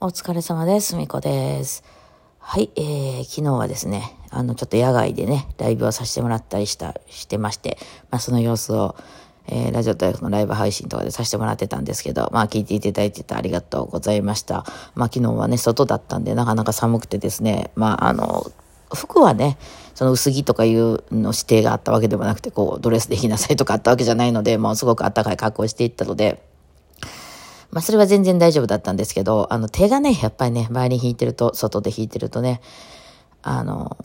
お疲れ様です。みこです。はい、えー、昨日はですね、あの、ちょっと野外でね、ライブをさせてもらったりした、してまして、まあ、その様子を、えー、ラジオ大学のライブ配信とかでさせてもらってたんですけど、まあ、聞いていただいててありがとうございました。まあ、昨日はね、外だったんで、なかなか寒くてですね、まあ、あの、服はね、その薄着とかいうの指定があったわけでもなくて、こう、ドレスで行きなさいとかあったわけじゃないので、もうすごく暖かい格好をしていったので、まあ、それは全然大丈夫だったんですけど、あの、手がね、やっぱりね、前に引いてると、外で弾いてるとね、あの、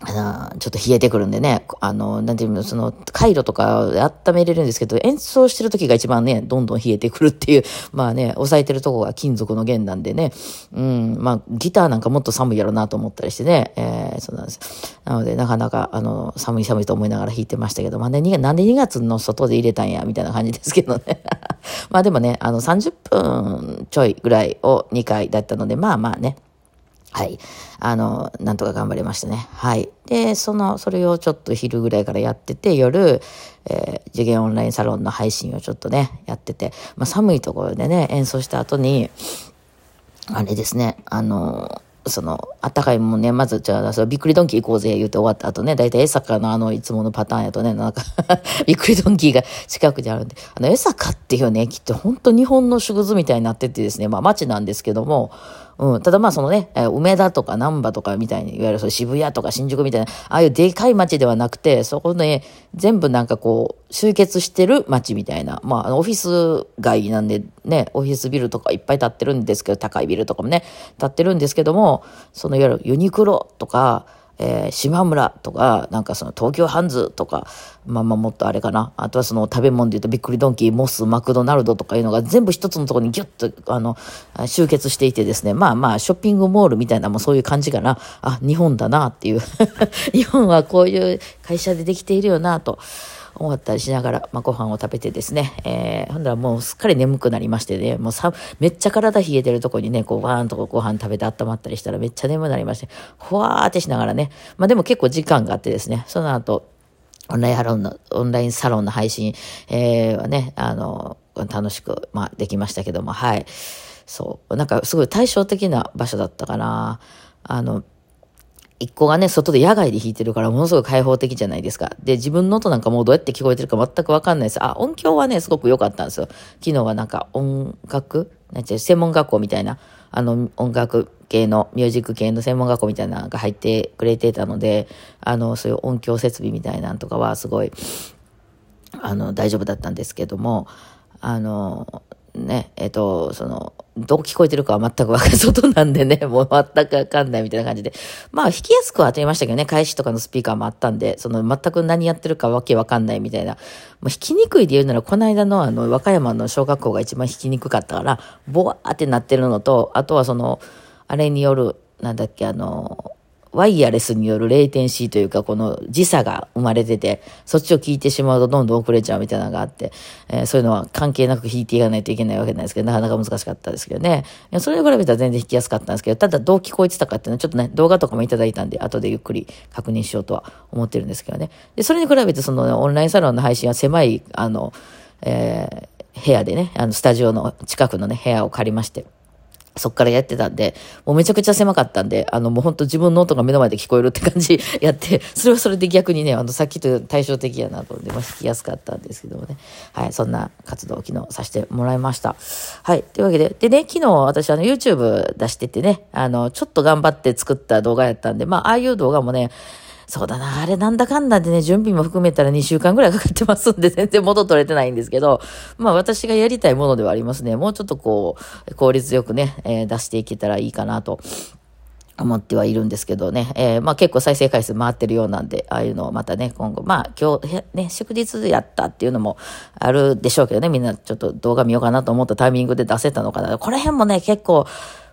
あのちょっと冷えてくるんでね、あの、なんていうの、その、回路とか温めれるんですけど、演奏してる時が一番ね、どんどん冷えてくるっていう、まあね、押さえてるとこが金属の弦なんでね、うん、まあ、ギターなんかもっと寒いやろなと思ったりしてね、えー、そうなんです。なので、なかなか、あの、寒い寒いと思いながら弾いてましたけど、まあね、なんで2月の外で入れたんや、みたいな感じですけどね。まあでもね、あの、30分ちょいぐらいを2回だったので、まあまあね、はい。あの、なんとか頑張りましたね。はい。で、その、それをちょっと昼ぐらいからやってて、夜、えー、次元オンラインサロンの配信をちょっとね、やってて、まあ寒いところでね、演奏した後に、あれですね、あの、その、あったかいもんね、まず、じゃあ、そびっくりドンキー行こうぜ、言うて終わった後ね、だいたい江坂のあの、いつものパターンやとね、なんか びっくりドンキーが近くにあるんで、あの、江坂っていうね、きっと本当日本の縮図みたいになっててですね、まあ街なんですけども、うん、ただまあそのね、え、梅田とか難波とかみたいに、いわゆるそ渋谷とか新宿みたいな、ああいうでかい街ではなくて、そこね、全部なんかこう、集結してる街みたいな、まあオフィス街なんでね、オフィスビルとかいっぱい建ってるんですけど、高いビルとかもね、建ってるんですけども、そのいわゆるユニクロとか、えー、島村とか、なんかその東京ハンズとか、まあまあもっとあれかな。あとはその食べ物で言うとびっくりドンキー、モス、マクドナルドとかいうのが全部一つのところにギュッと、あの、集結していてですね。まあまあショッピングモールみたいなもそういう感じかな。あ、日本だなっていう。日本はこういう会社でできているよなと。思ったりしながら、まあ、ご飯を食べてですね、えー、ほんだらもうすっかり眠くなりましてね、もうさ、めっちゃ体冷えてるとこにね、こう、バーンとご飯食べて温まったりしたらめっちゃ眠くなりまして、ふわーってしながらね、まあでも結構時間があってですね、その後、オンラインサロンの、オンラインサロンの配信、えー、はね、あの、楽しく、まあ、できましたけども、はい。そう。なんか、すごい対照的な場所だったかな。あの、一個がね、外で野外で弾いてるからものすごい開放的じゃないですか。で、自分の音なんかもうどうやって聞こえてるか全くわかんないです。あ、音響はね、すごく良かったんですよ。昨日はなんか音楽？なんて専門学校みたいな、あの、音楽系の、ミュージック系の専門学校みたいなのが入ってくれてたので、あの、そういう音響設備みたいなんとかはすごい、あの、大丈夫だったんですけども、あの、ね、えっと、その、どう聞こえてるかは全くわかんない。外なんでね、もう全くわかんないみたいな感じで。まあ、弾きやすくは当たりましたけどね、開始とかのスピーカーもあったんで、その全く何やってるかわけわかんないみたいな。もう弾きにくいで言うなら、この間のあの、和歌山の小学校が一番弾きにくかったから、ボワーってなってるのと、あとはその、あれによる、なんだっけ、あの、ワイヤレスによるレイテンシーというか、この時差が生まれてて、そっちを聞いてしまうとどんどん遅れちゃうみたいなのがあって、えー、そういうのは関係なく弾いていかないといけないわけなんですけど、なかなか難しかったですけどね。それに比べたら全然弾きやすかったんですけど、ただどう聞こえてたかっていうのはちょっとね、動画とかもいただいたんで、後でゆっくり確認しようとは思ってるんですけどね。で、それに比べてその、ね、オンラインサロンの配信は狭い、あの、えー、部屋でね、あの、スタジオの近くのね、部屋を借りまして、そっからやってたんで、もうめちゃくちゃ狭かったんで、あのもう本当自分の音が目の前で聞こえるって感じ やって、それはそれで逆にね、あのさっきと対照的やなと思って、まあ、弾きやすかったんですけどもね。はい、そんな活動を昨日させてもらいました。はい、というわけで、でね、昨日私あの YouTube 出しててね、あの、ちょっと頑張って作った動画やったんで、まあ、ああいう動画もね、そうだな。あれなんだかんだでね、準備も含めたら2週間ぐらいかかってますんで、全然元取れてないんですけど、まあ私がやりたいものではありますね。もうちょっとこう、効率よくね、えー、出していけたらいいかなと。思ってはいるんですけどね。えー、まあ結構再生回数回ってるようなんで、ああいうのをまたね、今後、まあ今日、ね、祝日やったっていうのもあるでしょうけどね、みんなちょっと動画見ようかなと思ったタイミングで出せたのかな。この辺もね、結構、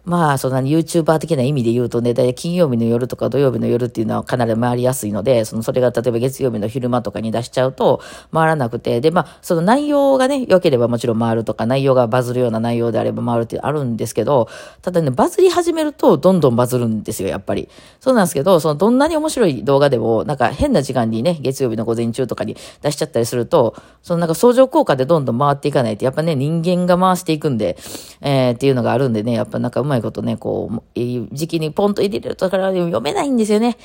まあ、そんな YouTuber 的な意味で言うとね、だいたい金曜日の夜とか土曜日の夜っていうのはかなり回りやすいので、その、それが例えば月曜日の昼間とかに出しちゃうと回らなくて、で、まあ、その内容がね、良ければもちろん回るとか、内容がバズるような内容であれば回るってあるんですけど、ただね、バズり始めるとどんどんバズるんですよ、やっぱり。そうなんですけど、その、どんなに面白い動画でも、なんか変な時間にね、月曜日の午前中とかに出しちゃったりすると、そのなんか相乗効果でどんどん回っていかないと、やっぱね、人間が回していくんで、えー、っていうのがあるんでね、やっぱなんかうまいことね、こう、時期にポンと入れるとから読めないんですよね。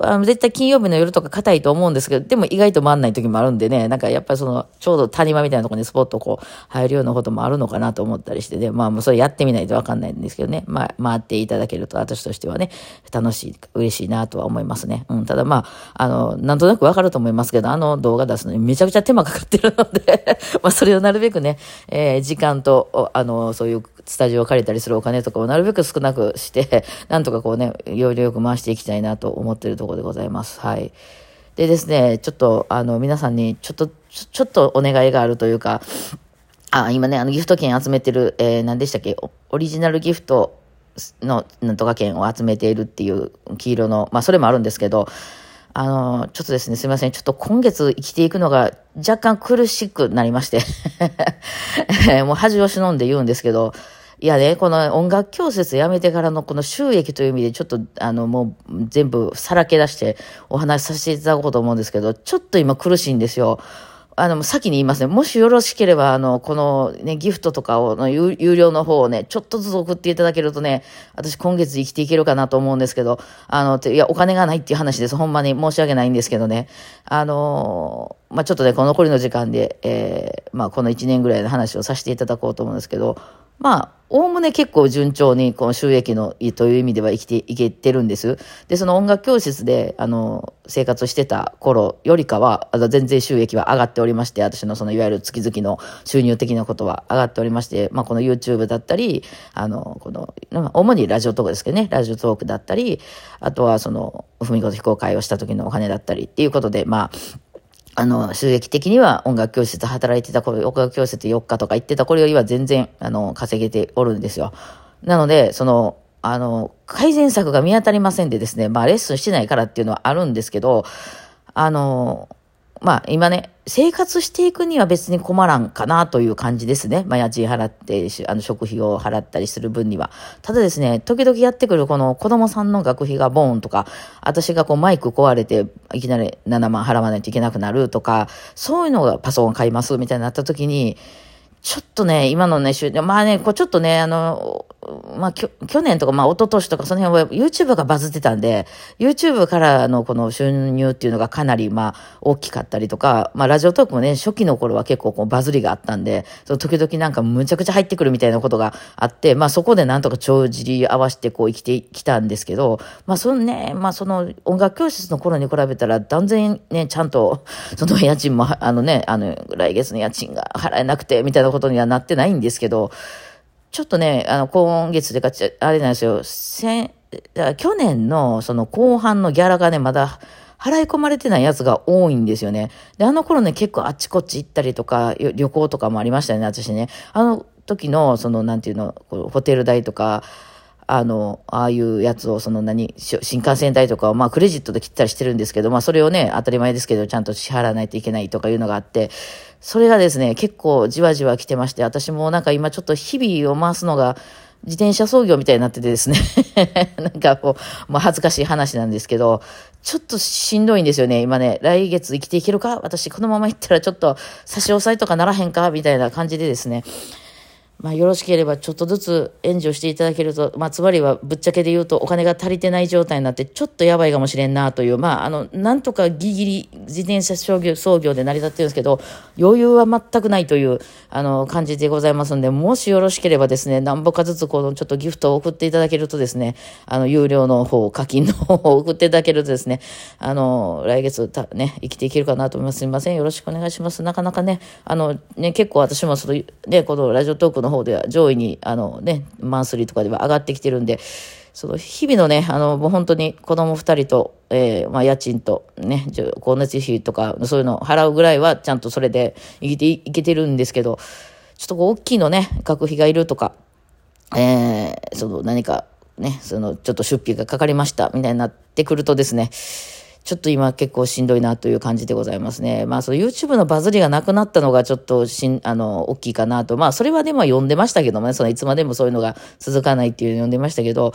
あの絶対金曜日の夜とか硬いと思うんですけど、でも意外と回んない時もあるんでね、なんかやっぱりその、ちょうど谷間みたいなところにスポットこう、入るようなこともあるのかなと思ったりしてね、まあもうそれやってみないとわかんないんですけどね、まあ回っていただけると私としてはね、楽しい、嬉しいなとは思いますね。うん、ただまあ、あの、なんとなくわかると思いますけど、あの動画出すのにめちゃくちゃ手間かかってるので まあそれをなるべくね、えー、時間と、あの、そういうスタジオを借りたりするお金とかをなるべく少なくして、なんとかこうね、要領よく回していきたいなと思ってるところでございます。はい。でですね、ちょっと、あの、皆さんに、ちょっと、ちょっとお願いがあるというか、あ、今ね、あの、ギフト券集めてる、えー、何でしたっけ、オリジナルギフトの、なんとか券を集めているっていう黄色の、まあ、それもあるんですけど、あの、ちょっとですね、すみません。ちょっと今月生きていくのが若干苦しくなりまして もう恥を忍んで言うんですけど、いやね、この音楽教室やめてからのこの収益という意味でちょっとあのもう全部さらけ出してお話しさせていただこうと思うんですけど、ちょっと今苦しいんですよ。あの、先に言いますね。もしよろしければ、あの、このね、ギフトとかを、の有料の方をね、ちょっとずつ送っていただけるとね、私今月生きていけるかなと思うんですけど、あの、いや、お金がないっていう話です。ほんまに申し訳ないんですけどね。あの、まあ、ちょっとね、この残りの時間で、えー、まあ、この1年ぐらいの話をさせていただこうと思うんですけど、まあ、おおむね結構順調に、この収益のという意味では生きていけてるんです。で、その音楽教室で、あの、生活してた頃よりかは、あの全然収益は上がっておりまして、私のそのいわゆる月々の収入的なことは上がっておりまして、まあこの YouTube だったり、あの、この、主にラジオトークですけどね、ラジオトークだったり、あとはその、ふみこと非公開をした時のお金だったりっていうことで、まあ、あの、収益的には音楽教室働いてた頃、音楽教室4日とか行ってた頃よりは全然、あの、稼げておるんですよ。なので、その、あの、改善策が見当たりませんでですね、まあ、レッスンしてないからっていうのはあるんですけど、あの、まあ今ね、生活していくには別に困らんかなという感じですね。まあ家賃払って、あの食費を払ったりする分には。ただですね、時々やってくるこの子供さんの学費がボーンとか、私がこうマイク壊れていきなり7万払わないといけなくなるとか、そういうのがパソコン買いますみたいになった時に、ちょっとね、今のね、収入まあね、こうちょっとね、あの、まあ、去年とか、まあ、一昨年とか、その辺は YouTube がバズってたんで、YouTube からのこの収入っていうのがかなり、まあ、大きかったりとか、まあ、ラジオトークもね、初期の頃は結構こうバズりがあったんで、その時々なんかむちゃくちゃ入ってくるみたいなことがあって、まあ、そこでなんとか帳尻合わせてこう生きてきたんですけど、まあ、そのね、まあ、その音楽教室の頃に比べたら断然ね、ちゃんと、その家賃も、あのね、あの、来月の家賃が払えなくて、みたいなことことにはなってないんですけど、ちょっとね、あの、今月でか、あれなんですよ、先、去年のその後半のギャラがね、まだ払い込まれてないやつが多いんですよね。で、あの頃ね、結構あっちこっち行ったりとか、旅行とかもありましたよね、私ね。あの時の、その、なんていうの、ホテル代とか、あの、ああいうやつを、その何、新幹線代とかを、まあ、クレジットで切ったりしてるんですけど、まあ、それをね、当たり前ですけど、ちゃんと支払わないといけないとかいうのがあって、それがですね、結構じわじわ来てまして、私もなんか今ちょっと日々を回すのが、自転車操業みたいになっててですね なんかこう、まあ、恥ずかしい話なんですけど、ちょっとしんどいんですよね。今ね、来月生きていけるか？私このまま行ったらちょっと差し押さえとかならへんか？みたいな感じでですね。まあ、よろしければちょっとずつ援助していただけると、まあ、つまりはぶっちゃけで言うとお金が足りてない状態になってちょっとやばいかもしれんなという、まあ、あの、なんとかギリギリ自転車商業、創業で成り立ってるんですけど、余裕は全くないという、あの、感じでございますんで、もしよろしければですね、何ぼかずつこのちょっとギフトを送っていただけるとですね、あの、有料の方、課金の方を送っていただけるとですね、あの、来月た、ね、生きていけるかなと思います。すみません。よろしくお願いします。なかなかね、あの、ね、結構私もその、ね、このラジオトークのの方では上位に、あのね、マンスリーとかでは上がってきてるんで、その日々のね、あの、もう本当に子供二人と、えー、まあ家賃とね、光熱費とか、そういうのを払うぐらいはちゃんとそれで生きていけてるんですけど、ちょっとこう大きいのね、学費がいるとか、えー、その何かね、そのちょっと出費がかかりましたみたいになってくるとですね、ちょっと今結構しんどいなという感じでございますね。まあその YouTube のバズりがなくなったのがちょっとしん、あの、大きいかなと。まあそれはでも読んでましたけどもね、そのいつまでもそういうのが続かないっていうの読んでましたけど、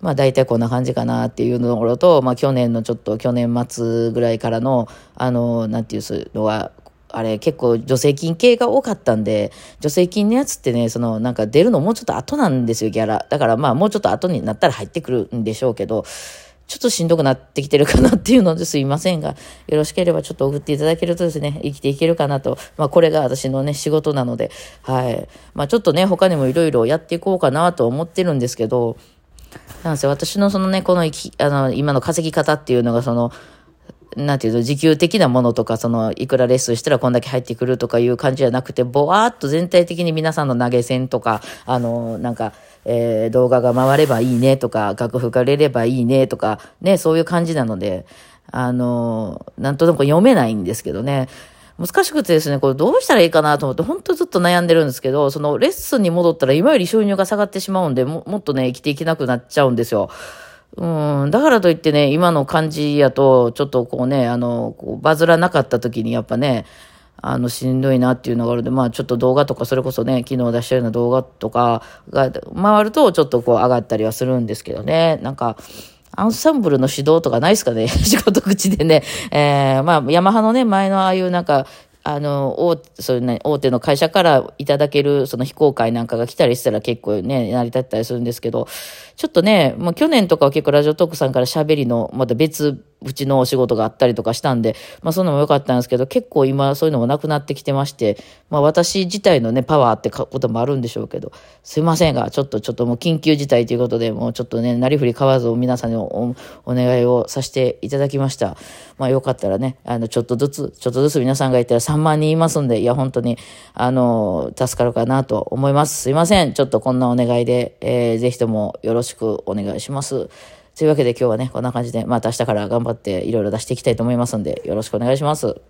まあ大体こんな感じかなっていうところと、まあ去年のちょっと去年末ぐらいからの、あの、なんていうのは、あれ結構助成金系が多かったんで、助成金のやつってね、そのなんか出るのもうちょっと後なんですよ、ギャラ。だからまあもうちょっと後になったら入ってくるんでしょうけど、ちょっとしんどくなってきてるかなっていうのですいませんが、よろしければちょっと送っていただけるとですね、生きていけるかなと。まあこれが私のね、仕事なので、はい。まあちょっとね、他にもいろいろやっていこうかなと思ってるんですけど、なんですよ、私のそのね、この生き、あの、今の稼ぎ方っていうのがその、なんていうの、時給的なものとか、その、いくらレッスンしたらこんだけ入ってくるとかいう感じじゃなくて、ぼわーっと全体的に皆さんの投げ銭とか、あの、なんか、えー、動画が回ればいいねとか、楽譜がれればいいねとか、ね、そういう感じなので、あの、なんとなく読めないんですけどね。難しくてですね、これどうしたらいいかなと思って、本当ずっと悩んでるんですけど、そのレッスンに戻ったら今より収入が下がってしまうんで、ももっとね、生きていけなくなっちゃうんですよ。うん、だからといってね、今の感じやと、ちょっとこうね、あの、こうバズらなかった時にやっぱね、あの、しんどいなっていうのがあるので、まあちょっと動画とか、それこそね、昨日出したような動画とかが回ると、ちょっとこう上がったりはするんですけどね、なんか、アンサンブルの指導とかないですかね？仕事口でね。えー、まあ、ヤマハのね、前のああいうなんか、あの、大それ、ね、大手の会社からいただける、その非公開なんかが来たりしたら結構ね、成り立ったりするんですけど、ちょっとね、もう去年とかは結構ラジオトークさんから喋りの、また別うちのお仕事があったりとかしたんで、まあそういうのも良かったんですけど、結構今そういうのもなくなってきてまして、まあ私自体のね、パワーってこともあるんでしょうけど、すいませんが、ちょっとちょっともう緊急事態ということで、もうちょっとね、なりふり買わずを皆さんにおお願いをさせていただきました。まあよかったらね、あの、ちょっとずつ、ちょっとずつ皆さんがいたら3万人いますんで、いや、本当に、あの、助かるかなと思います。すいません。ちょっとこんなお願いで、えー、ぜひともよろしくお願いします。というわけで今日はね、こんな感じで、また明日から頑張っていろいろ出していきたいと思いますんで、よろしくお願いします。